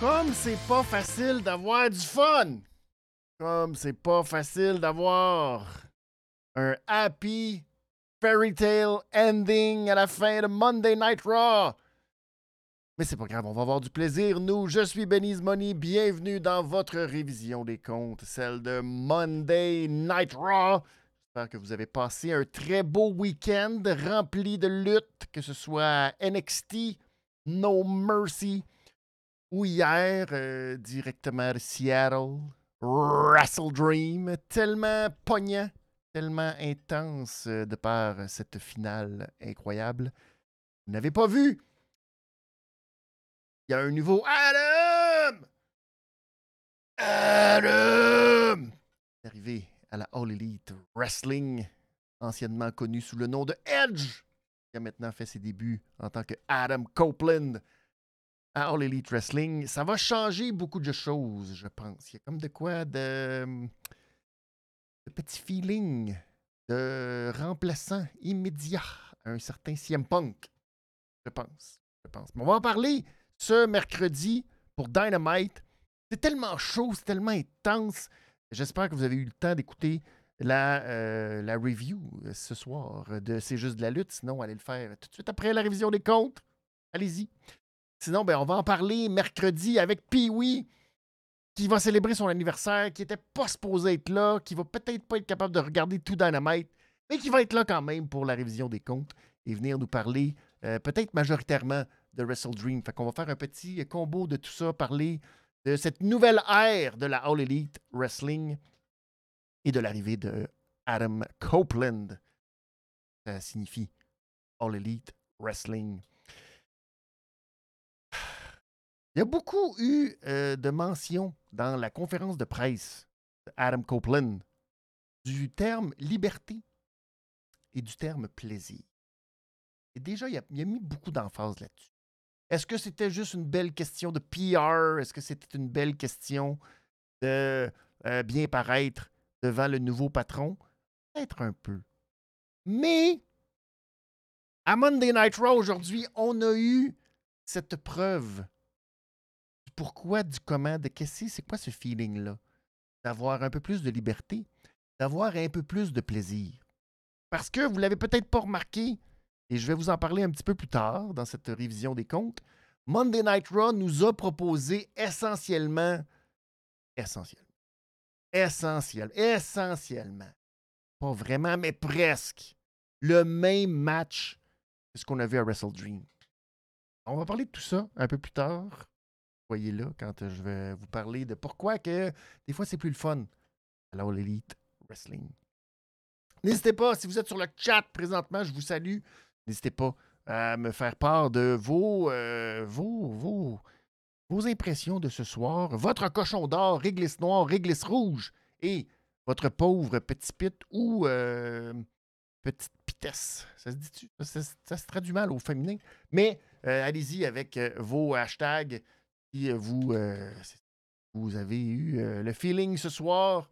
Comme c'est pas facile d'avoir du fun. Comme c'est pas facile d'avoir un happy fairy tale ending à la fin de Monday Night Raw. Mais c'est pas grave, on va avoir du plaisir. Nous, je suis Benny's Money. Bienvenue dans votre révision des comptes, celle de Monday Night Raw. J'espère que vous avez passé un très beau week-end rempli de luttes, que ce soit NXT, No Mercy, ou hier, euh, directement de Seattle, Wrestle Dream, tellement poignant, tellement intense euh, de par cette finale incroyable. Vous n'avez pas vu? Il y a un nouveau Adam! Adam! Arrivé à la All Elite Wrestling, anciennement connu sous le nom de Edge, qui a maintenant fait ses débuts en tant que Adam Copeland à All Elite Wrestling. Ça va changer beaucoup de choses, je pense. Il y a comme de quoi de, de petit feeling de remplaçant immédiat à un certain CM Punk. Je pense. Je pense. Mais on va en parler ce mercredi pour Dynamite. C'est tellement chaud, c'est tellement intense. J'espère que vous avez eu le temps d'écouter la, euh, review euh, ce soir de C'est juste de la lutte. Sinon, allez le faire tout de suite après la révision des comptes. Allez-y. Sinon, ben, on va en parler mercredi avec Pee-Wee, qui va célébrer son anniversaire, qui n'était pas supposé être là, qui va peut-être pas être capable de regarder tout Dynamite, mais qui va être là quand même pour la révision des comptes et venir nous parler euh, peut-être majoritairement de Wrestle Dream. Fait qu'on va faire un petit combo de tout ça, parler de cette nouvelle ère de la All Elite Wrestling et de l'arrivée de Adam Copeland. Ça signifie All Elite Wrestling. Il y a beaucoup eu euh, de mentions dans la conférence de presse d'Adam Copeland du terme liberté et du terme plaisir. Et déjà, il a, il a mis beaucoup d'emphase là-dessus. Est-ce que c'était juste une belle question de PR? Est-ce que c'était une belle question de euh, bien paraître devant le nouveau patron? Peut-être un peu. Mais à Monday Night Raw aujourd'hui, on a eu cette preuve pourquoi, du comment, de qu'est-ce que c'est quoi ce feeling-là? D'avoir un peu plus de liberté, d'avoir un peu plus de plaisir. Parce que vous ne l'avez peut-être pas remarqué, et je vais vous en parler un petit peu plus tard dans cette révision des comptes, Monday Night Raw nous a proposé essentiellement, essentiellement, essentiel, essentiellement, pas vraiment, mais presque, le même match que ce qu'on a vu à Wrestle Dream. On va parler de tout ça un peu plus tard soyez là quand je vais vous parler de pourquoi que des fois c'est plus le fun. Alors l'Elite Wrestling. N'hésitez pas, si vous êtes sur le chat présentement, je vous salue. N'hésitez pas à me faire part de vos, euh, vos, vos, vos impressions de ce soir. Votre cochon d'or, réglisse noire, réglisse rouge et votre pauvre petit pit ou euh, petite pitesse. Ça se dit-tu? Ça, se traduit mal au féminin. Mais allez-y avec vos hashtags si euh, vous, euh, vous avez eu euh, le feeling ce soir,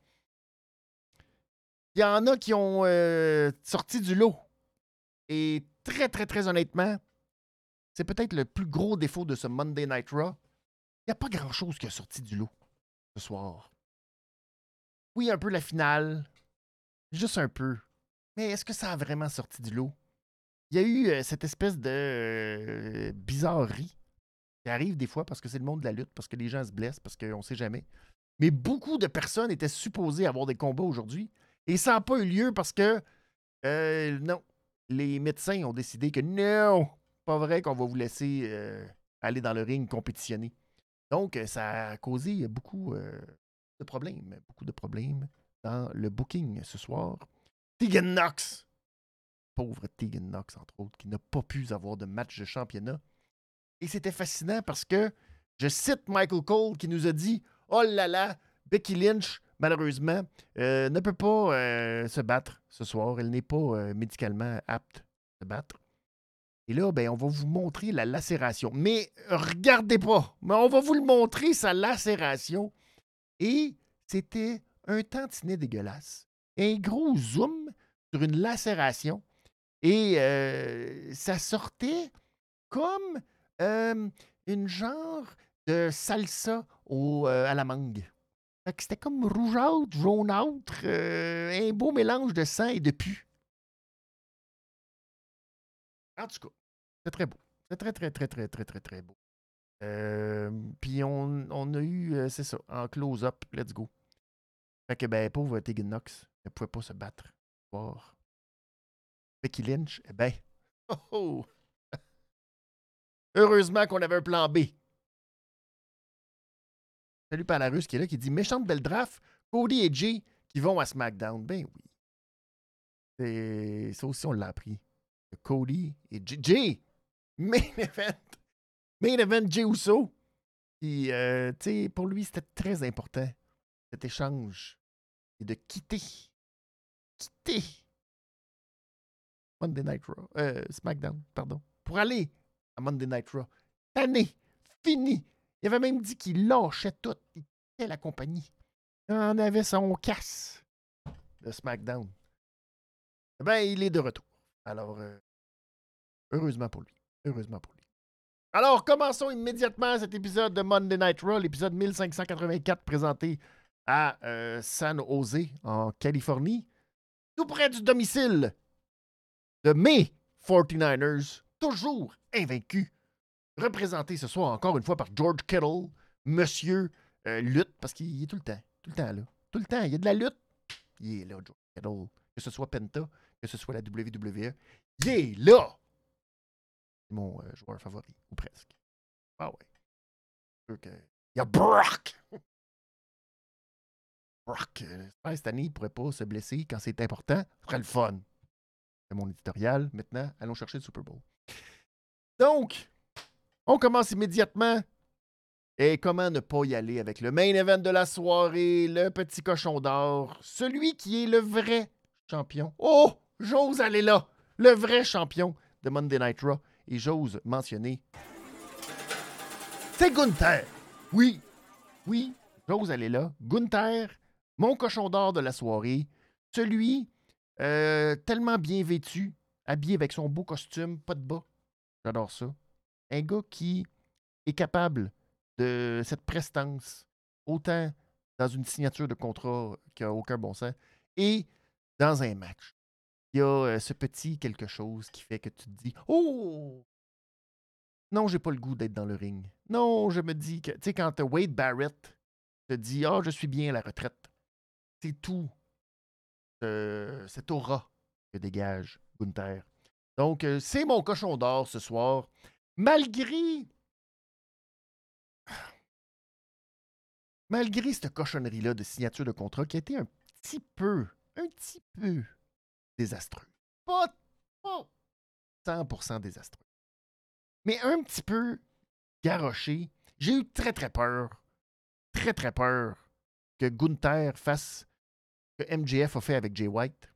il y en a qui ont sorti du lot. Et très, très, très honnêtement, c'est peut-être le plus gros défaut de ce Monday Night Raw. Il n'y a pas grand-chose qui a sorti du lot ce soir. Oui, un peu la finale. Juste un peu. Mais est-ce que ça a vraiment sorti du lot? Il y a eu cette espèce de bizarrerie qui arrive des fois parce que c'est le monde de la lutte, parce que les gens se blessent, parce qu'on ne sait jamais. Mais beaucoup de personnes étaient supposées avoir des combats aujourd'hui. Et ça n'a pas eu lieu parce que, euh, non, les médecins ont décidé que non, pas vrai qu'on va vous laisser euh, aller dans le ring compétitionner. Donc, euh, ça a causé beaucoup de problèmes, beaucoup de problèmes dans le booking ce soir. Tegan Knox, pauvre Tegan Knox, entre autres, qui n'a pas pu avoir de match de championnat. Et c'était fascinant parce que je cite Michael Cole qui nous a dit Oh là là, Becky Lynch, malheureusement, euh, ne peut pas euh, se battre ce soir. Elle n'est pas euh, médicalement apte à se battre. Et là, ben, on va vous montrer la lacération. Mais regardez pas, mais on va vous le montrer, sa lacération. Et c'était un tantinet dégueulasse. Un gros zoom sur une lacération. Et ça sortait comme une genre de salsa au, à la mangue. C'était comme rougeâtre, jaunâtre, un beau mélange de sang et de pu. En tout cas, c'est très beau. C'est très, très, très, très, très, très, très beau. Puis on, on, a eu, c'est ça, en close-up, let's go. Fait que, ben, pauvre Knox, elle pouvait pas se battre. Voir. Becky Lynch, eh ben, oh, oh. Heureusement qu'on avait un plan B. Salut Palarus qui est là, qui dit Méchante belle draft, Cody et Jay qui vont à SmackDown. Ben oui. C'est... Ça aussi, on l'a appris. Cody et Jay. Jay! Main event! Main event Jay Uso. Puis, euh, tu sais, pour lui, c'était très important, cet échange. Et de quitter. Quitter. Monday Night Raw. Euh, SmackDown, pardon. Pour aller à Monday Night Raw. Tanné. Fini. Il avait même dit qu'il lâchait tout. Il quittait la compagnie. Il avait son casse de SmackDown. Ben, il est de retour. Alors, euh, heureusement pour lui. Heureusement pour lui. Alors, commençons immédiatement cet épisode de Monday Night Raw, l'épisode 1584 présenté à euh, San Jose, en Californie, tout près du domicile de mes 49ers, toujours invaincus représenté ce soir encore une fois par George Kittle, Monsieur euh, Lutte, parce qu'il est tout le temps, tout le temps là. Tout le temps, il y a de la lutte. Il est là, George Kittle. Que ce soit Penta, que ce soit la WWE. Il est là! C'est mon euh, joueur favori, ou presque. Ah ouais. Il y a Brock! Brock, cette année, il ne pourrait pas se blesser quand c'est important. Ce serait le fun. C'est mon éditorial. Maintenant, allons chercher le Super Bowl. Donc, on commence immédiatement. Et comment ne pas y aller avec le main event de la soirée, le petit cochon d'or, celui qui est le vrai champion? Oh, j'ose aller là, le vrai champion de Monday Night Raw. Et j'ose mentionner. C'est Gunther. Oui, oui, j'ose aller là. Gunther, mon cochon d'or de la soirée, celui euh, tellement bien vêtu, habillé avec son beau costume, pas de bas. J'adore ça un gars qui est capable de cette prestance, autant dans une signature de contrat qui n'a aucun bon sens, et dans un match. Il y a euh, ce petit quelque chose qui fait que tu te dis Oh Non, j'ai pas le goût d'être dans le ring. Non, je me dis que, tu sais, quand Wade Barrett te dit Ah, oh, je suis bien à la retraite, c'est tout euh, cette aura que dégage Gunther. Donc, euh, c'est mon cochon d'or ce soir malgré. Malgré cette cochonnerie-là de signature de contrat qui a été un petit peu, un petit peu désastreux. Pas, pas 100% désastreux. Mais un petit peu garoché. J'ai eu très très peur, très très peur que Gunther fasse ce que MJF a fait avec Jay White.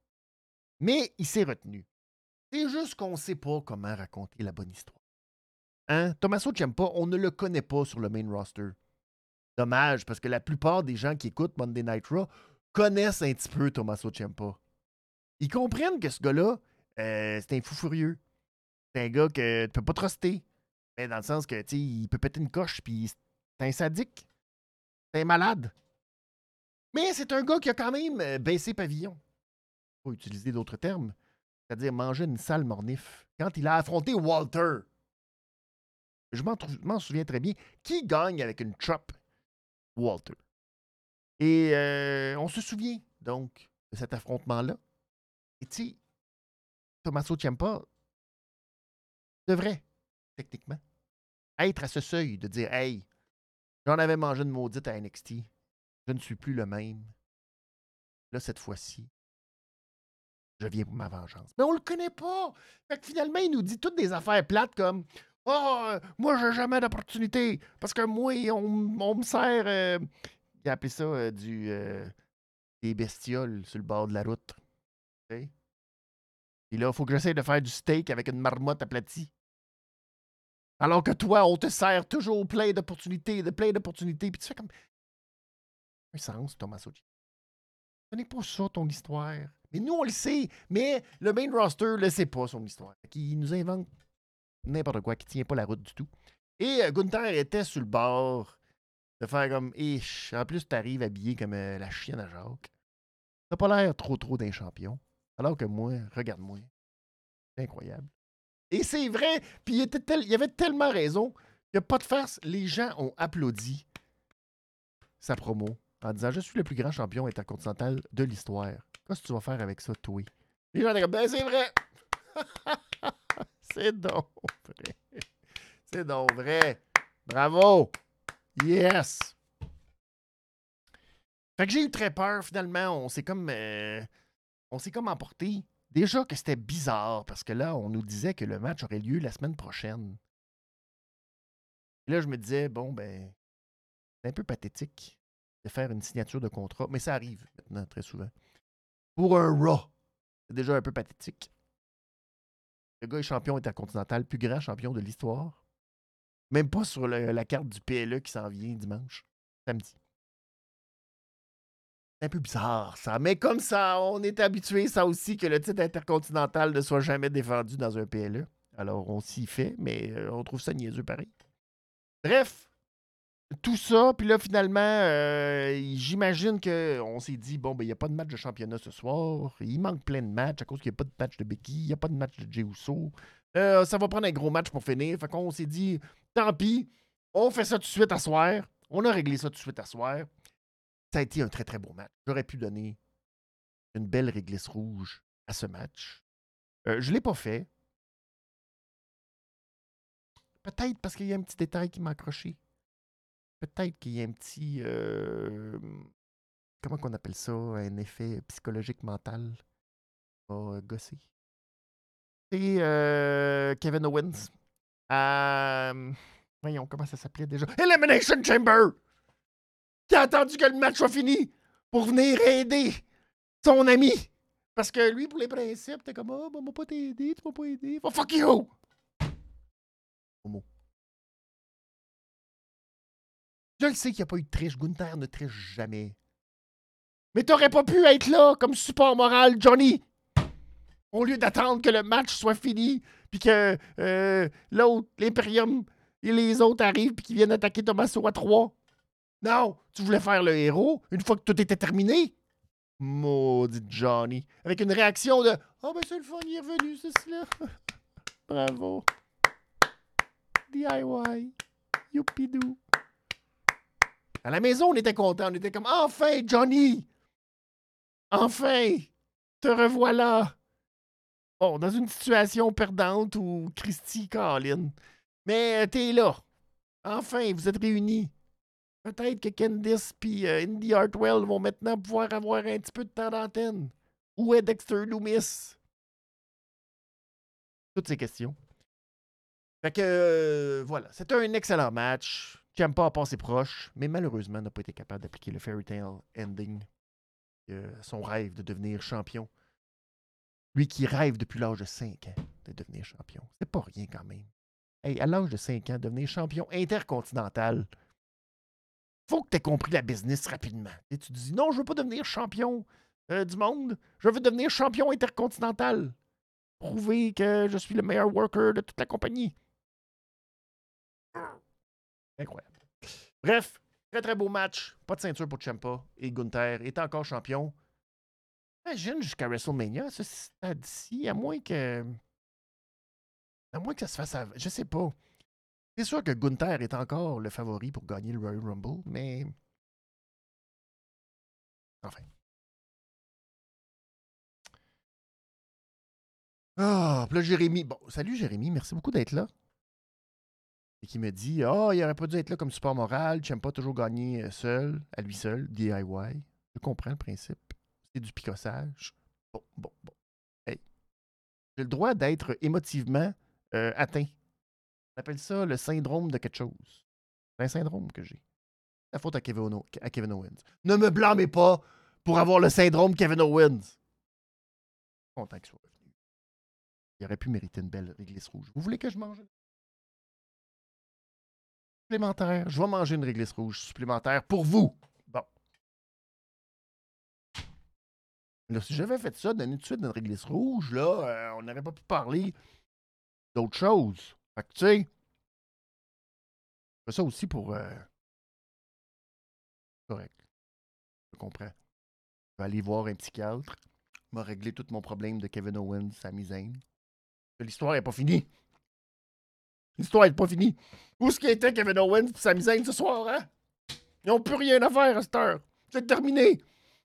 Mais il s'est retenu. C'est juste qu'on ne sait pas comment raconter la bonne histoire. Hein? Tommaso Ciampa, on ne le connaît pas sur le main roster. Dommage, parce que la plupart des gens qui écoutent Monday Night Raw connaissent un petit peu Tommaso Ciampa. Ils comprennent que ce gars-là, euh, c'est un fou furieux. C'est un gars que tu peux pas truster. Mais dans le sens que, tu il peut péter une coche, puis c'est un sadique. C'est un malade. Mais c'est un gars qui a quand même euh, baissé pavillon. Faut utiliser d'autres termes. C'est-à-dire manger une sale mornif. Quand il a affronté Walter je m'en souviens très bien, qui gagne avec une chop Walter? Et euh, on se souvient donc de cet affrontement-là. Et tu sais, Tommaso Ciampa devrait, techniquement, être à ce seuil de dire Hey, j'en avais mangé une maudite à NXT, je ne suis plus le même. Là, cette fois-ci, je viens pour ma vengeance. Mais on le connaît pas. Fait que finalement, il nous dit toutes des affaires plates comme Oh, moi, j'ai jamais d'opportunité. Parce que moi, on, me sert. Euh, il a appelé ça euh, du, des bestioles sur le bord de la route. Et là, il faut que j'essaie de faire du steak avec une marmotte aplatie. Alors que toi, on te sert toujours plein d'opportunités, de plein d'opportunités. Puis tu fais comme. un sens, Tommaso Ciampa. Ce n'est pas ça ton histoire. Mais nous, on le sait. Mais le main roster ne le sait pas, son histoire. Qui nous invente n'importe quoi, qui tient pas la route du tout. Et euh, Gunther était sur le bord de faire comme Ish. En plus, tu arrives habillé comme euh, la chienne à Jacques. T'as pas l'air trop trop d'un champion. Alors que moi, regarde-moi. C'est incroyable. Et c'est vrai, puis il, était tel, il avait tellement raison que pas de farce, les gens ont applaudi sa promo en disant Je suis le plus grand champion intercontinental de l'histoire. Qu'est-ce que tu vas faire avec ça, toi? Les gens étaient comme Ben, c'est vrai C'est donc vrai. C'est donc vrai. Bravo Yes Fait que j'ai eu très peur, finalement. On s'est comme. Euh, on s'est comme emporté. Déjà que c'était bizarre, parce que là, on nous disait que le match aurait lieu la semaine prochaine. Et là, je me disais, bon, ben, c'est un peu pathétique de faire une signature de contrat, mais ça arrive maintenant très souvent. Pour un Raw, c'est déjà un peu pathétique. Le gars est champion intercontinental, plus grand champion de l'histoire. Même pas sur la carte du PLE qui s'en vient dimanche, samedi. C'est un peu bizarre, ça. Mais comme ça, on est habitué, ça aussi, que le titre intercontinental ne soit jamais défendu dans un PLE. Alors, on s'y fait, mais euh, on trouve ça niaiseux pareil. Bref, tout ça, puis là, finalement, euh, j'imagine qu'on s'est dit, bon, ben, il n'y a pas de match de championnat ce soir. Il manque plein de matchs à cause qu'il n'y a pas de match de Becky, il n'y a pas de match de Jey. Euh, ça va prendre un gros match pour finir. Fait qu'on s'est dit, tant pis, on fait ça tout de suite à soir. On a réglé ça tout de suite à soir ça a été un très, très beau match. J'aurais pu donner une belle réglisse rouge à ce match. Euh, je ne l'ai pas fait. Peut-être parce qu'il y a un petit détail qui m'a accroché. Peut-être qu'il y a un petit. Euh, comment qu'on appelle ça? Un effet psychologique mental. Va gosser. C'est euh, Kevin Owens. voyons, comment ça s'appelait déjà? Elimination Chamber qui a attendu que le match soit fini pour venir aider son ami. Parce que lui, pour les principes, t'es comme, oh, m'a pas t'aider, tu m'as pas aidé. Oh, fuck you! Homo. Je le sais qu'il n'y a pas eu de triche. Gunther ne triche jamais. Mais t'aurais pas pu être là comme support moral, Johnny! Au lieu d'attendre que le match soit fini, puis que euh, l'autre, l'Imperium et les autres arrivent, puis qu'ils viennent attaquer Tommaso à 3. Non, tu voulais faire le héros une fois que tout était terminé? Maudit Johnny. Avec une réaction de Oh, ben c'est le fun, il est revenu, c'est cela. Bravo. DIY. Youpidou. À la maison, on était content. On était comme Enfin, Johnny! Enfin! Te revoilà! Bon, dans une situation perdante où Christy Carlin. Mais t'es là. Enfin, vous êtes réunis. Peut-être que Candice et euh, Indy Hartwell vont maintenant pouvoir avoir un petit peu de temps d'antenne. Où est Dexter Loomis? Toutes ces questions. Fait que euh, voilà, c'était un excellent match. Ciampa a passé proche, mais malheureusement n'a pas été capable d'appliquer le fairy tale ending. son rêve de devenir champion. Lui qui rêve depuis l'âge de 5 ans de devenir champion. C'est pas rien quand même. Hey, à l'âge de 5 ans, devenir champion intercontinental, faut que tu aies compris la business rapidement. Et tu dis non, je veux pas devenir champion euh, du monde, je veux devenir champion intercontinental. Prouver que je suis le meilleur worker de toute la compagnie. Incroyable. Bref, très très beau match. Pas de ceinture pour Champa et Gunther est encore champion. Imagine jusqu'à WrestleMania, ça c'est d'ici, à moins que. À moins que ça se fasse. À... Je sais pas. C'est sûr que Gunther est encore le favori pour gagner le Royal Rumble, mais. Enfin. Ah, puis là, Jérémy. Bon, salut Jérémy, merci beaucoup d'être là. Et qui me dit Ah, oh, il aurait pas dû être là comme support moral, j'aime pas toujours gagner euh, seul, à lui seul, DIY. Je comprends le principe. C'est du picossage. Bon, bon, bon. Hey. J'ai le droit d'être émotivement euh, atteint on appelle ça le syndrome de quelque chose. C'est un syndrome que j'ai. La faute à Kevin, Owens. Ne me blâmez pas pour avoir le syndrome Kevin Owens. Content qu'il soit revenu. Il aurait pu mériter une belle réglisse rouge. Vous voulez que je mange? Supplémentaire? Je vais manger une réglisse rouge supplémentaire pour vous. Bon. Là, si j'avais fait ça, donné tout de suite notre réglisse rouge, là, euh, on n'aurait pas pu parler d'autre chose. Fait que, tu sais, je fais ça aussi pour. euh, Correct. Je comprends. Je vais aller voir un psychiatre, m'a réglé tout mon problème de Kevin Owens, Sami Zayn. L'histoire n'est pas finie. L'histoire n'est pas finie. Où qu'il était Kevin Owens et Sami Zayn ce soir, hein? Ils n'ont plus rien à faire à cette heure. C'est terminé.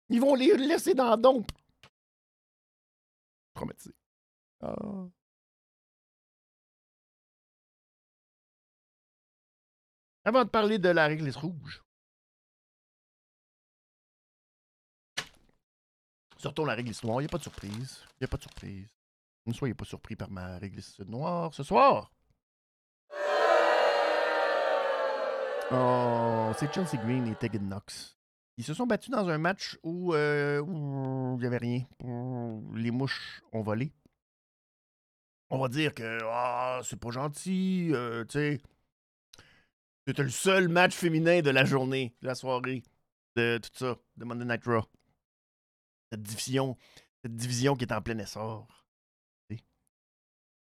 Ils vont les laisser dans la dompe. Traumatisé. Ah. Avant de parler de la réglisse rouge, Surtout la réglisse noire, il n'y a pas de surprise. Il n'y a pas de surprise. Ne soyez pas surpris par ma réglisse noire ce soir. Oh, c'est Chelsea Green et Tegan Knox. Ils se sont battus dans un match où euh, il n'y avait rien. Les mouches ont volé. On va dire que ah, c'est pas gentil, euh. C'était le seul match féminin de la journée, de la soirée, de tout ça, de Monday Night Raw cette division, cette division qui est en plein essor.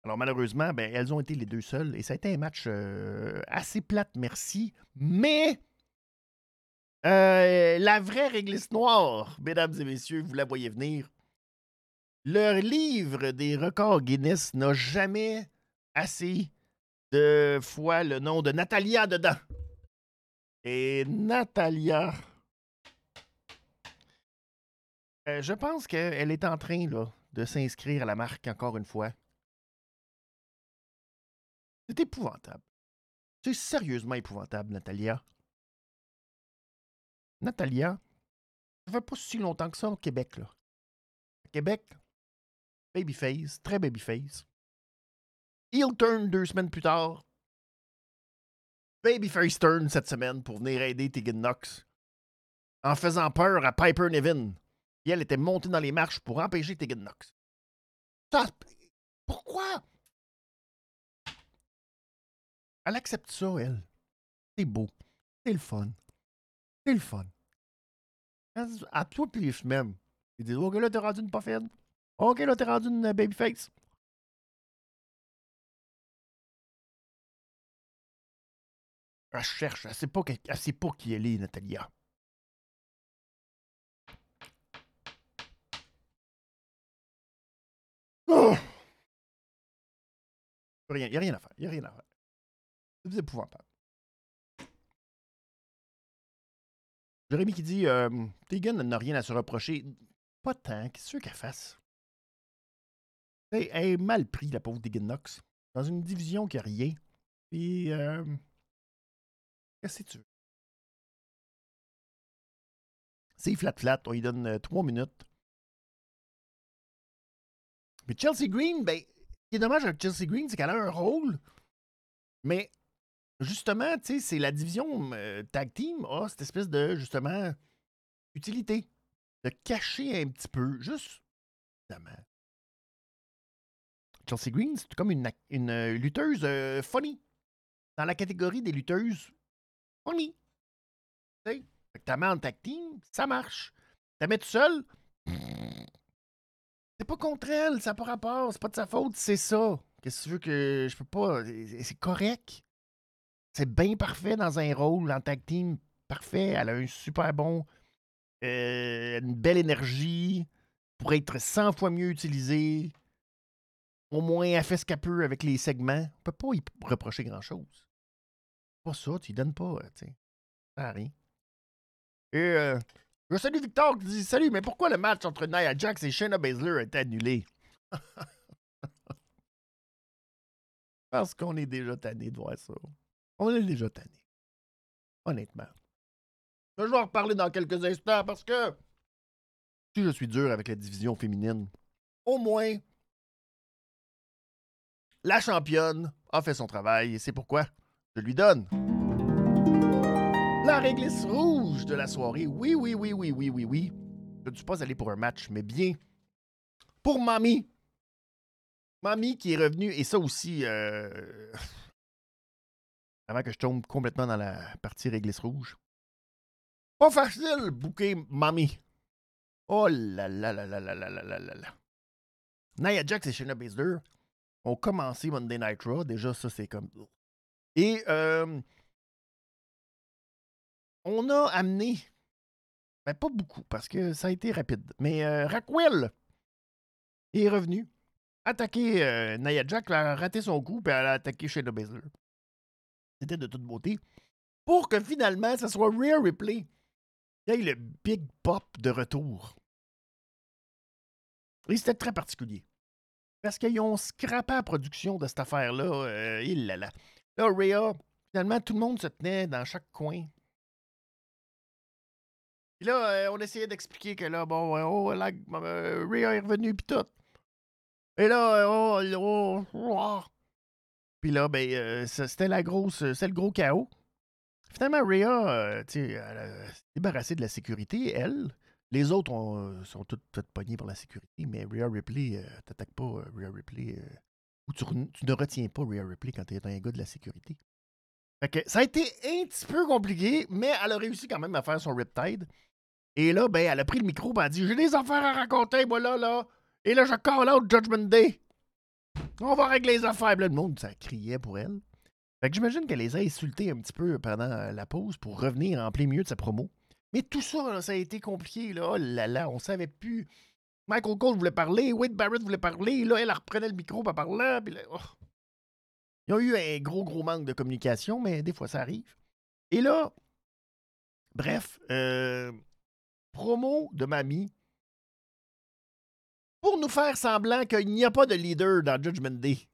Alors malheureusement, ben, elles ont été les deux seules et ça a été un match euh, assez plate, merci. Mais euh, la vraie réglisse noire, mesdames et messieurs, vous la voyez venir. Leur livre des records Guinness n'a jamais assez de fois le nom de Natalia dedans. Et Natalia, euh, je pense qu'elle est en train de s'inscrire à la marque encore une fois. C'est épouvantable. C'est sérieusement épouvantable, Natalia. Natalia, ça fait pas si longtemps que ça au Québec, là. À Québec, babyface, très babyface. Heel turn deux semaines plus tard. Babyface turn cette semaine pour venir aider Tegan Knox. En faisant peur à Piper Nevin. Et elle était montée dans les marches pour empêcher Tegan Knox. Ça, pourquoi? Elle accepte ça, elle. C'est beau. C'est le fun. C'est le fun. À puis les semaines. Ils disent Ok, là, t'es rendu une poffine. Ok, là, t'es rendu une babyface. Elle cherche. Elle sait pas, sait pas qui elle est, Natalia. Oh! Il n'y a rien à faire. Il n'y a rien à faire. C'est épouvantable. Jérémy qui dit euh, Tegan n'a rien à se reprocher. Pas tant. Qu'est-ce qu'elle fasse? Elle, elle est mal pris, la pauvre Tegan Knox. Dans une division qui a rien. Puis. Euh, Qu'est-ce que tu veux? C'est flat-flat. On lui donne euh, trois minutes. Mais Chelsea Green, ben, ce qui est dommage avec Chelsea Green, c'est qu'elle a un rôle. Mais justement, tu sais, c'est la division euh, tag team a cette espèce de, justement, utilité. De cacher un petit peu, juste. Chelsea Green, c'est comme une, euh, lutteuse euh, funny. Dans la catégorie des lutteuses funny. Tu sais, t'as en tag team, ça marche. T'as mis tout seul, c'est pas contre elle, ça n'a pas rapport, c'est pas de sa faute, c'est ça. Qu'est-ce que tu veux que je peux pas. C'est correct. C'est bien parfait dans un rôle en tag team. Parfait. Elle a un super bon. euh, une belle énergie. Pour être 100 fois mieux utilisée. Au moins, elle fait ce qu'elle peut avec les segments. On peut pas y reprocher grand-chose. Pas ça, tu y donnes pas, euh, tu. Ça rien. Et euh, je salue Victor qui dit Salut, mais pourquoi le match entre Nia Jax et Shayna Baszler est annulé? Parce qu'on est déjà tanné de voir ça. On est déjà tanné. Honnêtement. Je vais en reparler dans quelques instants parce que si je suis dur avec la division féminine, au moins la championne a fait son travail et c'est pourquoi je lui donne la réglisse rouge de la soirée. Oui, oui, oui, oui, oui, oui, oui. Je ne suis pas allé pour un match, mais bien pour Mamie. Mamie qui est revenue, et ça aussi, euh... avant que je tombe complètement dans la partie réglisse rouge. Pas facile, bouquet Mamie. Oh là là là là là là là là là là. Nia Jax et Shayna Baszler ont commencé Monday Night Raw. Déjà, ça, c'est comme... Et euh, on a amené... Ben, pas beaucoup, parce que ça a été rapide. Mais euh, Raquel est revenu. Attaqué euh, Nia Jax, elle a raté son coup, puis elle a attaqué Shayna Baszler. De toute beauté. Pour que finalement, ça soit Rare Replay il y a eu le Big Pop de retour. Et c'était très particulier. Parce qu'ils ont scrappé la production de cette affaire-là. Euh, il là, là. Là, Rhea, finalement, tout le monde se tenait dans chaque coin. Là, euh, on essayait d'expliquer que là, bon, oh, la, euh, Rhea est revenue, puis tout. Et là, oh, oh, oh. Puis là, ben, c'était la grosse, c'est le gros chaos. Finalement, Rhea, euh, elle s'est débarrassée de la sécurité, elle. Les autres euh, sont toutes, toutes pognées par la sécurité, mais Rhea Ripley, euh, t'attaques pas Rhea Ripley. ou tu, ne retiens pas Rhea Ripley quand tu es un gars de la sécurité. Fait que ça a été un petit peu compliqué, mais elle a réussi quand même à faire son Riptide. Et là, ben, elle a pris le micro et elle a dit J'ai des affaires à raconter, moi là, là. Et là, je call out Judgment Day. On va régler les affaires. le monde, ça criait pour elle. Fait que j'imagine qu'elle les a insultés un petit peu pendant la pause pour revenir en plein milieu de sa promo. Mais tout ça, ça a été compliqué. Là. Oh là là, on savait plus. Michael Cole voulait parler, Wade Barrett voulait parler. Là, elle reprenait le micro par là. Puis là oh. Ils ont eu un gros, gros manque de communication, mais des fois, ça arrive. Et là, bref, euh, promo de mamie pour nous faire semblant qu'il n'y a pas de leader dans Judgment Day.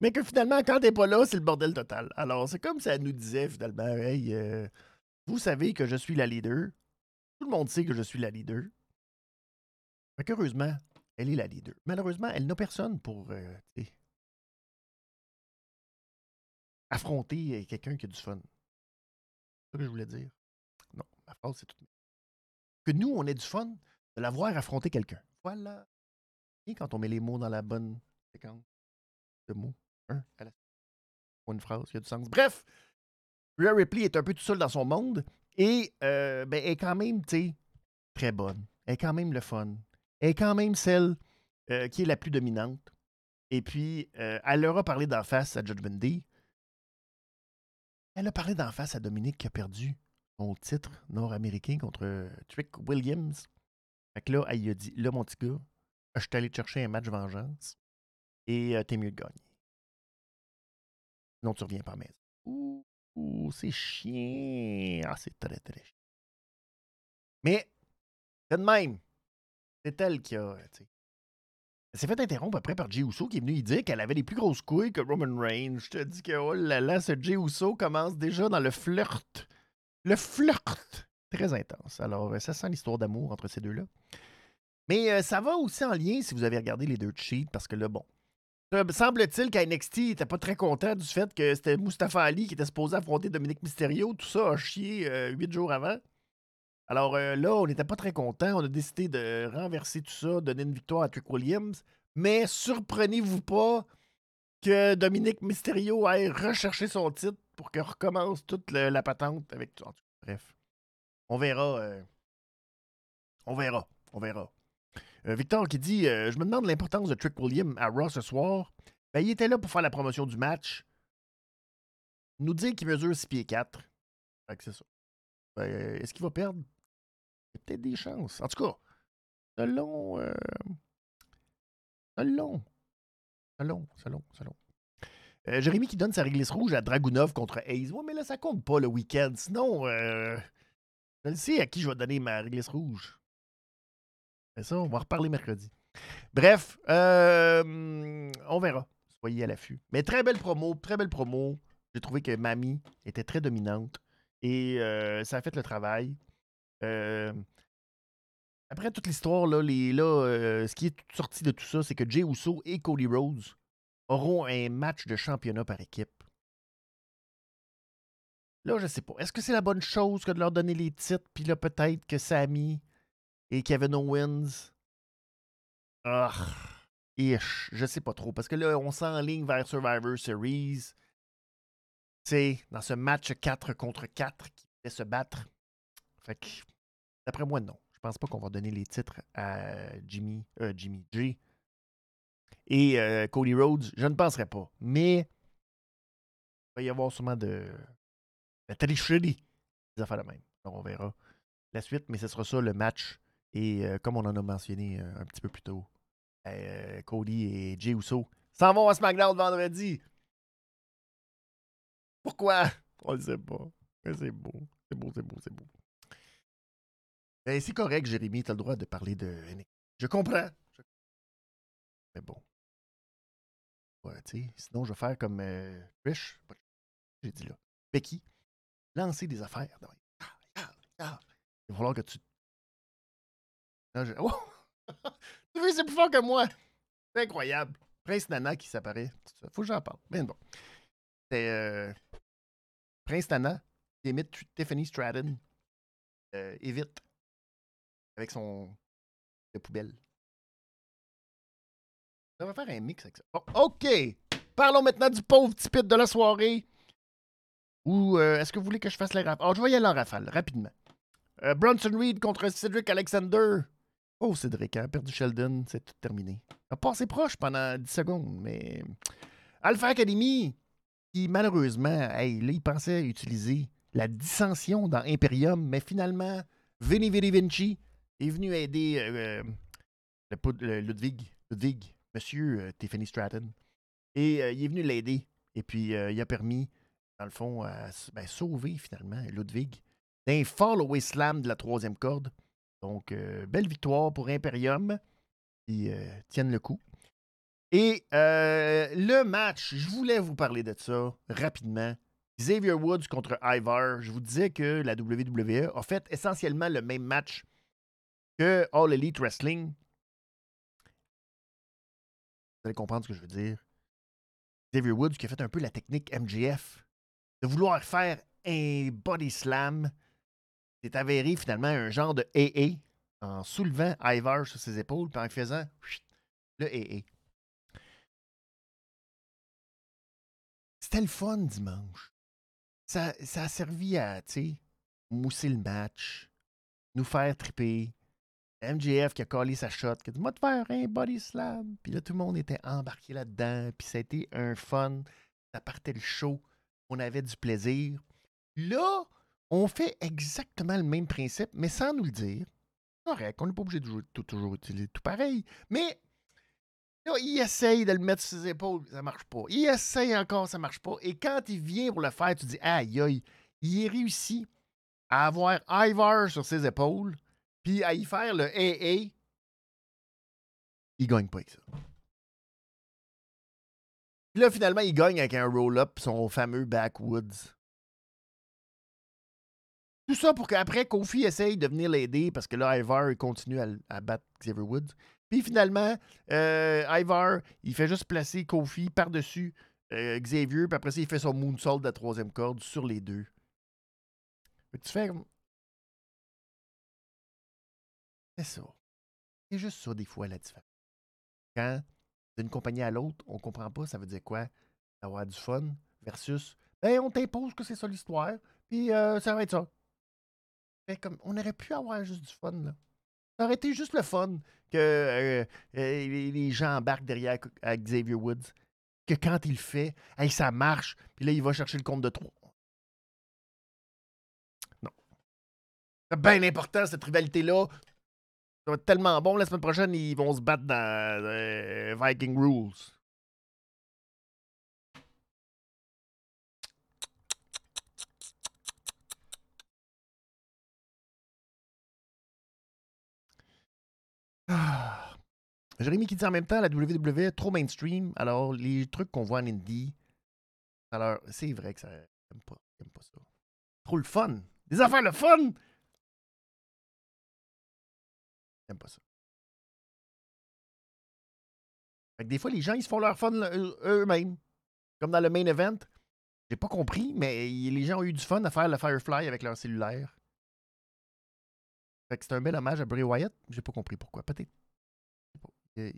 Mais que finalement, quand t'es pas là, c'est le bordel total. Alors, c'est comme elle nous disait finalement Hey, euh, vous savez que je suis la leader. Tout le monde sait que je suis la leader. Mais qu'heureusement, elle est la leader. Malheureusement, elle n'a personne pour euh, affronter quelqu'un qui a du fun. C'est ça que je voulais dire. Non, ma phrase, c'est tout. Que nous, on ait du fun de la voir affronter quelqu'un. Voilà. Et quand on met les mots dans la bonne séquence de mots une phrase qui a du sens. Bref, Rhea Ripley est un peu tout seul dans son monde et euh, ben, est quand même, très bonne. Elle est quand même le fun. Elle est quand même celle euh, qui est la plus dominante. Et puis, euh, elle leur a parlé d'en face à Judgment Day. Elle a parlé d'en face à Dominique qui a perdu son titre nord-américain contre Trick Williams. Fait que là, elle a dit Là, mon petit gars, je suis allé te chercher un match vengeance et t'es mieux de gagner. Non, tu reviens pas à maison. Ouh, c'est chiant. Ah, c'est très, très chiant. Mais, c'est de même. C'est elle qui a. Elle s'est fait interrompre après par Jey Uso qui est venu lui dire qu'elle avait les plus grosses couilles que Roman Reigns. Je te dis que, oh là là, ce Jey Uso commence déjà dans le flirt. Le flirt! Très intense. Alors, euh, ça sent l'histoire d'amour entre ces deux-là. Mais euh, ça va aussi en lien si vous avez regardé les deux cheats, parce que là, bon, Semble-t-il qu'à n'était pas très content du fait que c'était Mustafa Ali qui était supposé affronter Dominique Mysterio. Tout ça a chié euh, huit jours avant. Alors euh, là, on n'était pas très content. On a décidé de renverser tout ça, donner une victoire à Trick Williams. Mais surprenez-vous pas que Dominique Mysterio aille rechercher son titre pour qu'il recommence toute la patente avec tout. Bref, on verra. Euh, on verra. On verra. Euh, Victor qui dit euh, Je me demande l'importance de Trick William à Raw ce soir. Ben, il était là pour faire la promotion du match. Nous dire qu'il mesure 6 pieds 4. c'est ça. Ben, est-ce qu'il va perdre? Il y a peut-être des chances. En tout cas, selon. Selon. Selon, selon, selon. Jérémy qui donne sa réglisse rouge à Dragunov contre Hayes. Ouais, mais là, ça compte pas le week-end. Sinon, je sais à qui je vais donner ma réglisse rouge. C'est ça, on va reparler mercredi. Bref, euh, on verra. Soyez à l'affût. Mais très belle promo, très belle promo. J'ai trouvé que Mamie était très dominante et euh, ça a fait le travail. Euh, après toute l'histoire, ce qui est sorti de tout ça, c'est que Jay Uso et Cody Rhodes auront un match de championnat par équipe. Là, je sais pas. Est-ce que c'est la bonne chose que de leur donner les titres, puis là, peut-être que Sammy et Kevin Owens. Ah, ish, je sais pas trop. Parce que là, on s'enligne vers Survivor Series. Tu sais, dans ce match 4 contre 4 qui fait se battre. Fait que D'après moi, non. Je pense pas qu'on va donner les titres à Jimmy, euh, Jimmy G et euh, Cody Rhodes. Je ne penserais pas. Mais il va y avoir sûrement de la tricherie des affaires de même. Alors, on verra la suite, mais ce sera ça le match. Et euh, comme on en a mentionné un petit peu plus tôt, Cody et Jey Uso s'en vont à SmackDown vendredi. Pourquoi? On le sait pas. C'est beau. C'est beau, c'est beau, c'est beau. Ben, c'est correct, Jérémy, tu as le droit de parler de Je comprends. Mais bon. Ouais, sinon, je vais faire comme euh, Trish. J'ai dit là. Becky, lancer des affaires. Il va falloir que tu. Oh! tu veux, c'est plus fort que moi. C'est incroyable. Prince Nana qui s'apparaît. Faut que j'en parle. Mais bon. C'est euh, Prince Nana qui imite Tiffany Stratton. Euh, évite avec son de poubelle. Ça va faire un mix avec ça. OK. Parlons maintenant du pauvre petit pit de la soirée. Ou euh, est-ce que vous voulez que je fasse les rafales? Oh, je vais y aller en rafale, rapidement. Euh, Bronson Reed contre Cedric Alexander. Oh, Cédric a perdu Sheldon, c'est tout terminé. A passé proche pendant 10 secondes, mais. Alpha Academy, qui malheureusement, hey, là, il pensait utiliser la dissension dans Imperium, mais finalement, Vinny Vinny Vinci est venu aider euh, Ludwig, Ludwig, monsieur Tiffany Stratton. Et il est venu l'aider. Et puis, il a permis, dans le fond, à ben, sauver finalement Ludwig d'un follow slam de la troisième corde. Donc, belle victoire pour Imperium qui tiennent le coup. Et le match, je voulais vous parler de ça rapidement. Xavier Woods contre Ivar. Je vous disais que la WWE a fait essentiellement le même match que All Elite Wrestling. Vous allez comprendre ce que je veux dire. Xavier Woods qui a fait un peu la technique MGF de vouloir faire un body slam. C'est avéré finalement un genre de AA en soulevant Ivar sur ses épaules puis en faisant le AA. C'était le fun dimanche. Ça, ça a servi à, mousser le match, nous faire triper. MJF qui a collé sa shot, qui a dit Moi, te faire un body slam. Puis là, tout le monde était embarqué là-dedans. Puis ça a été un fun. Ça partait le show. On avait du plaisir. Là, on fait exactement le même principe, mais sans nous le dire. Correct, on n'est pas obligé de toujours utiliser tout pareil. Mais là, il essaye de le mettre sur ses épaules, ça marche pas. Il essaye encore, ça marche pas. Et quand il vient pour le faire, tu dis Aïe, aïe, il est réussi à avoir Ivar sur ses épaules puis à y faire le AA, il gagne pas avec ça. Puis là, finalement, il gagne avec un roll-up, son fameux backwoods. Tout ça pour qu'après, Kofi essaye de venir l'aider parce que là, Ivar continue à, battre Xavier Woods. Puis finalement, euh, Ivar, il fait juste placer Kofi par-dessus euh, Xavier, puis après ça, il fait son moonsault de la troisième corde sur les deux. Tu fais C'est ça. C'est juste ça, des fois, la différence. Quand d'une compagnie à l'autre, on comprend pas, ça veut dire quoi? Avoir du fun versus, ben, on t'impose que c'est ça l'histoire, puis euh, ça va être ça. Ben, comme, on aurait pu avoir juste du fun, là. Ça aurait été juste le fun que euh, euh, les gens embarquent derrière Xavier Woods. Que quand il fait, hey, ça marche, puis là, il va chercher le compte de trois. Non. C'est bien important, cette rivalité-là. Ça va être tellement bon. La semaine prochaine, ils vont se battre dans euh, Viking Rules. Ah. Jérémy qui dit en même temps la WWE est trop mainstream. Alors, les trucs qu'on voit en indie, alors, c'est vrai que ça. J'aime pas, pas ça. Trop le fun. Des affaires le fun! Pas ça. des fois, les gens, ils se font leur fun eux-mêmes. Comme dans le main event. J'ai pas compris, mais les gens ont eu du fun à faire le Firefly avec leur cellulaire. Fait que c'est un bel hommage à Bray Wyatt. J'ai pas compris pourquoi. Peut-être. Je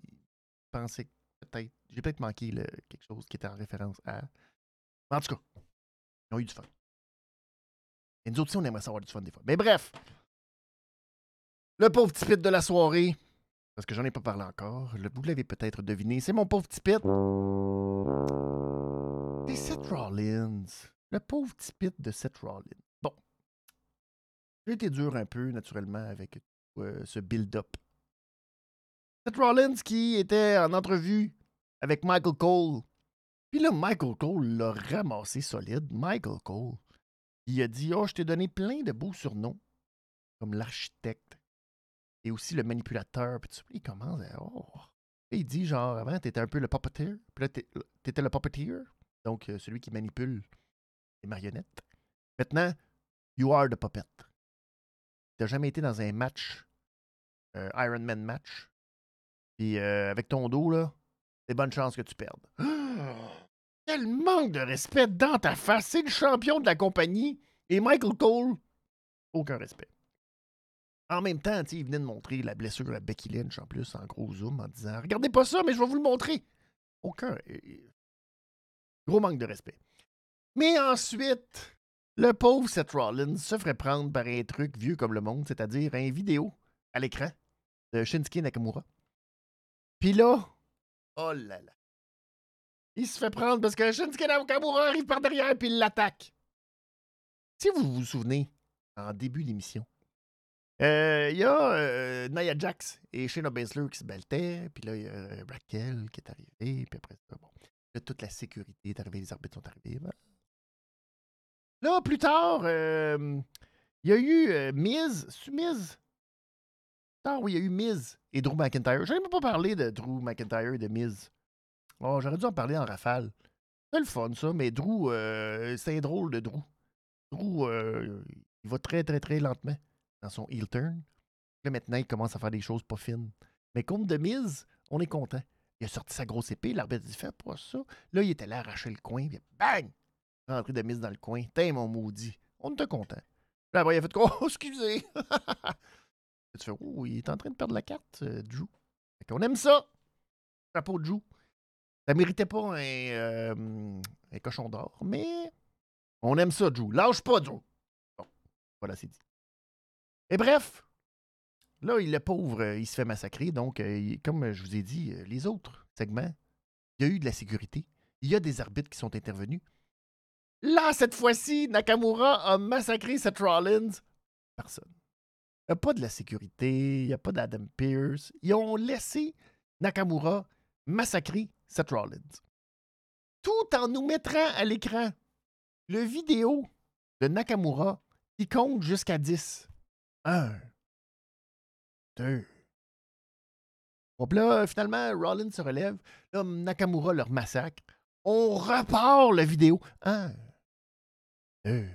pensais peut-être. J'ai peut-être manqué quelque chose qui était en référence à. en tout cas, ils ont eu du fun. Et nous aussi, on aimerait savoir du fun des fois. Mais bref, Le pauvre petit pit de la soirée. Parce que j'en ai pas parlé encore. Le- Vous l'avez peut-être deviné. C'est mon pauvre petit pit. C'est Seth Rollins. Le pauvre petit de Seth Rollins. Bon. J'ai été dur un peu, naturellement, avec euh, ce build-up. Seth Rollins qui était en entrevue avec Michael Cole. Puis là, Michael Cole l'a ramassé solide. Michael Cole. Il a dit Oh, je t'ai donné plein de beaux surnoms, comme l'architecte et aussi le manipulateur. Puis tu- il commence à. Oh. Il dit genre, avant, t'étais un peu le puppeteer. Puis là, t'étais le puppeteer, donc euh, celui qui manipule les marionnettes. Maintenant, you are the puppet. T'as jamais été dans un match, euh, Iron Man match. Puis euh, avec ton dos, là, c'est bonne chance que tu perdes. Quel manque de respect dans ta face. C'est le champion de la compagnie. Et Michael Cole, aucun respect. En même temps, il venait de montrer la blessure à Becky Lynch en plus, en gros zoom, en disant Regardez pas ça, mais je vais vous le montrer. Aucun. euh, Gros manque de respect. Mais ensuite, le pauvre Seth Rollins se ferait prendre par un truc vieux comme le monde, c'est-à-dire un vidéo à l'écran de Shinsuke Nakamura. Puis là, oh là là. Il se fait prendre parce que Shinsuke Nakamura arrive par derrière puis il l'attaque. Si vous vous souvenez, en début d'émission, euh, il y a euh, Nia Jax et Shayna Baszler qui se beltaient, puis là, il y a euh, Raquel qui est arrivée, puis après ça, bon, là, toute la sécurité est arrivée, les arbitres sont arrivés. Là, plus tard, euh, il y a eu Miz, Miz? Ah oui, il y a eu Miz et Drew McIntyre. Je n'ai même pas parlé de Drew McIntyre et de Miz. Oh, j'aurais dû en parler en rafale. C'est le fun, ça, mais Drew, c'est drôle de Drew. Drew, il va très, très, très lentement dans son heel turn. Là, maintenant, il commence à faire des choses pas fines. Mais contre de mise, on est content. Il a sorti sa grosse épée, l'arbitre dit Fais pas ça. Là, il était là, arracher le coin, puis bang Rentré de mise dans le coin. T'es mon maudit. On était content. Puis après, il a fait Oh, excusez Et Tu fais Oh, il est en train de perdre la carte, euh, Drew. Fait qu'on aime ça. Chapeau Drew. Ça méritait pas un, euh, cochon d'or, mais on aime ça, Drew. Lâche pas, Drew. Bon, voilà, c'est dit. Et bref, là, le pauvre, euh, il se fait massacrer. Donc, euh, comme je vous ai dit, euh, les autres segments, il y a eu de la sécurité. Il y a des arbitres qui sont intervenus. Là, cette fois-ci, Nakamura a massacré Seth Rollins. Personne. Il n'y a pas de la sécurité, il n'y a pas d'Adam Pierce. Ils ont laissé Nakamura massacrer Seth Rollins. Tout en nous mettant à l'écran le vidéo de Nakamura qui compte jusqu'à 10. 1, 2. Bon, puis là, finalement, Rollins se relève. Là, Nakamura leur massacre. On repart la vidéo. 1, 2.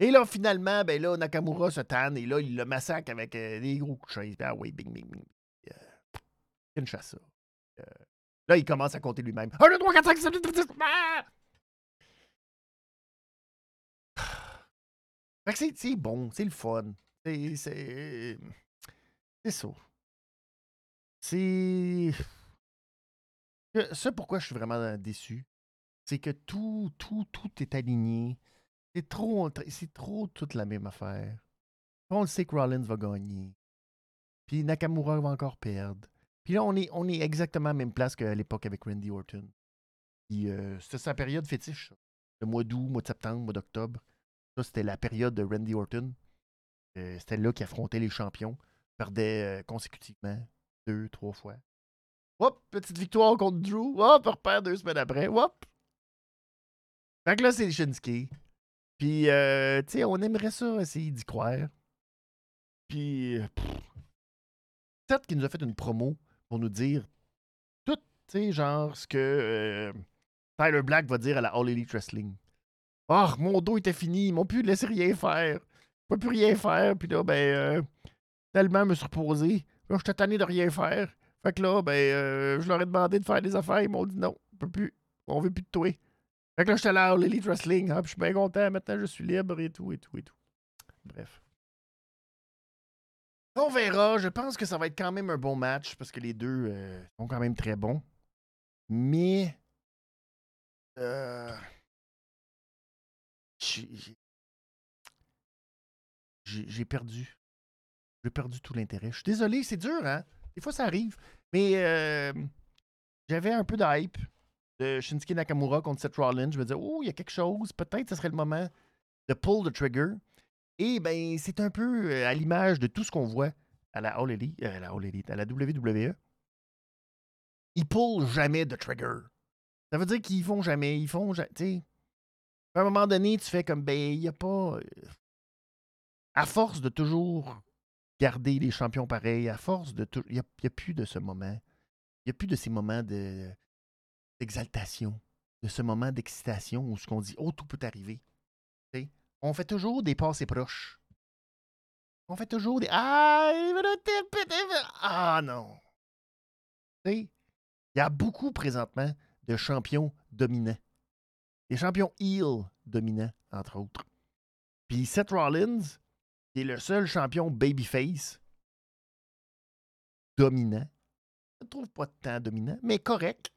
Et là, finalement, ben là, Nakamura se tanne et là, il le massacre avec euh, des gros coups de chaise. Ah oui, bing, bing, bing. Euh, chasse. Euh, là, il commence à compter lui-même. 1, 2, 3, 4, 5, 6, 7, 8, 9, 10. Fait que c'est- c'est bon, c'est le fun. C'est. C'est c'est ça. C'est. Ça, pourquoi je suis vraiment déçu, c'est que tout, tout, tout est aligné. C'est trop, c'est trop toute la même affaire. On le sait que Rollins va gagner. Puis Nakamura va encore perdre. Puis là, on est, on est exactement à la même place qu'à l'époque avec Randy Orton. Puis euh, c'était sa période fétiche. Le mois d'août, mois de septembre, mois d'octobre. Ça, c'était la période de Randy Orton. Euh, c'était là qu'il affrontait les champions. Perdait euh, consécutivement deux, trois fois. Hop, petite victoire contre Drew. Hop, repère deux semaines après. Hop. Que là, c'est Shinsuke. Puis, euh, tu sais, on aimerait ça essayer d'y croire. Puis, euh, pff, Seth qui nous a fait une promo pour nous dire tout, tu sais, genre ce que Tyler Black va dire à la All Elite Wrestling. Oh, mon dos était fini, ils m'ont plus laissé rien faire. Peux plus rien faire. Puis là, ben, euh, tellement me suis reposé. Là, j'étais de rien faire. Fait que là, ben, euh, je leur ai demandé de faire des affaires. Ils m'ont dit non, on peut plus. On veut plus de toi. Fait que là, j'étais là à Wrestling. hein, puis je suis bien content. Maintenant, je suis libre et tout, et tout, et tout. Bref. On verra. Je pense que ça va être quand même un bon match parce que les deux euh, sont quand même très bons. Mais. euh, j'ai- perdu. J'ai perdu tout l'intérêt. Je suis désolé, c'est dur, hein? Des fois, ça arrive. Mais j'avais un peu de hype de Shinsuke Nakamura contre Seth Rollins. Je me disais, oh, il y a quelque chose. Peut-être ce serait le moment de pull the trigger. Et ben, c'est un peu euh, à l'image de tout ce qu'on voit à la All euh, à la à la WWE. Ils pull jamais de trigger. Ça veut dire qu'ils font jamais. Ils font. Tu sais. À un moment donné, tu fais comme, ben, il n'y a pas. À force de toujours garder les champions pareils, à force de tout. Il n'y a, plus de ce moment. Il n'y a plus de ces moments d'exaltation, de, ce moment d'excitation où ce qu'on dit, oh, tout peut arriver. On fait toujours des passés proches. On fait toujours des. Ah, ah non. Il y a beaucoup présentement de champions dominants. Des champions heel dominants, entre autres. Puis Seth Rollins, qui est le seul champion babyface dominant. Je ne trouve pas tant dominant, mais correct.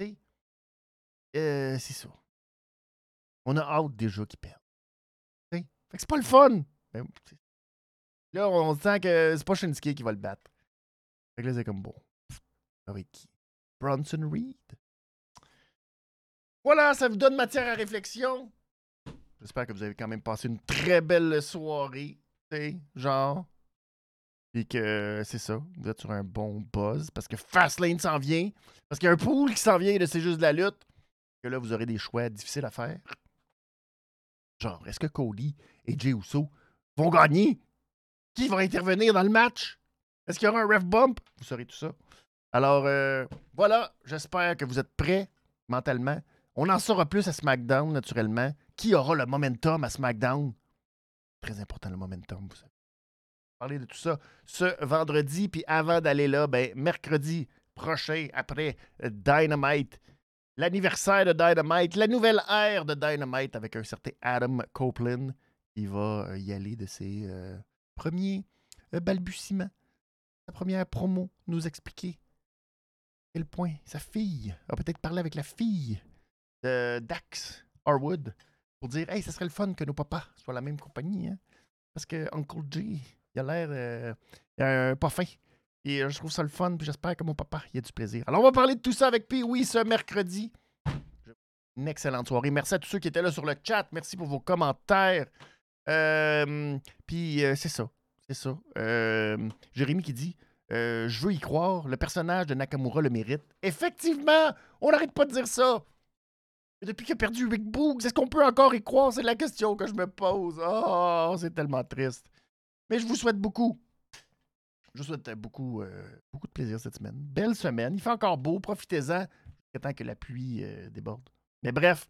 Euh, c'est ça. On a hâte déjà qu'il perde. Fait que c'est pas le fun. Là, on sent que c'est pas Shinsuke qui va le battre. C'est comme bon. Avec qui? Bronson Reed? Voilà, ça vous donne matière à réflexion. J'espère que vous avez quand même passé une très belle soirée genre. Puis que c'est ça, vous êtes sur un bon buzz parce que Fastlane s'en vient, parce qu'il y a un pool qui s'en vient de C'est juste de la lutte, que là, vous aurez des choix difficiles à faire. Genre, est-ce que Cody et Jey Uso vont gagner? Qui va intervenir dans le match? Est-ce qu'il y aura un ref bump? Vous saurez tout ça. Alors, euh, voilà, j'espère que vous êtes prêts mentalement. On en saura plus à SmackDown, naturellement. Qui aura le momentum à SmackDown? très important le momentum, vous savez. Parler de tout ça ce vendredi, puis avant d'aller là, ben, mercredi prochain, après euh, Dynamite, l'anniversaire de Dynamite, la nouvelle ère de Dynamite avec un certain Adam Copeland qui va euh, y aller de ses euh, premiers balbutiements, sa première promo, nous expliquer quel point sa fille a peut-être parlé avec la fille Dax Harwood pour dire Hey, ça serait le fun que nos papas soient la même compagnie. Hein? Parce que Uncle G, il a l'air. Euh, un pas fin. Et euh, je trouve ça le fun, puis j'espère que mon papa il a du plaisir. Alors, on va parler de tout ça avec Pee-Oui ce mercredi. Une excellente soirée. Merci à tous ceux qui étaient là sur le chat. Merci pour vos commentaires. Euh, puis c'est ça. C'est ça. Jérémy qui dit Je veux y croire. Le personnage de Nakamura le mérite. Effectivement, on n'arrête pas de dire ça depuis qu'il a perdu Rick Boogs, est-ce qu'on peut encore y croire? C'est la question que je me pose. Oh, c'est tellement triste. Mais je vous souhaite beaucoup. Je vous souhaite beaucoup, euh, beaucoup de plaisir cette semaine. Belle semaine. Il fait encore beau. Profitez-en tant que la pluie euh, déborde. Mais bref,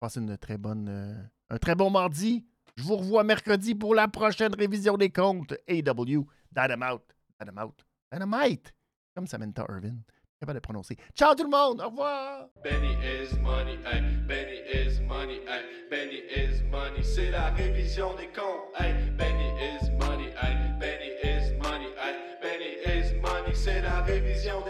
passez une très bonne, euh, un très bon mardi. Je vous revois mercredi pour la prochaine révision des comptes. AW, Dynamite, Dynamite, Dynamite, comme Samantha Irvin capable de prononcer. Ciao tout le monde, au revoir! Benny is money, c'est la révision des. Benny is money. Benny is money. Benny is money, c'est la révision des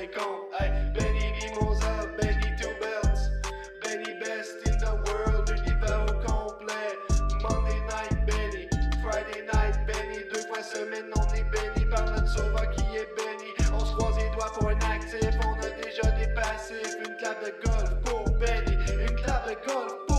control.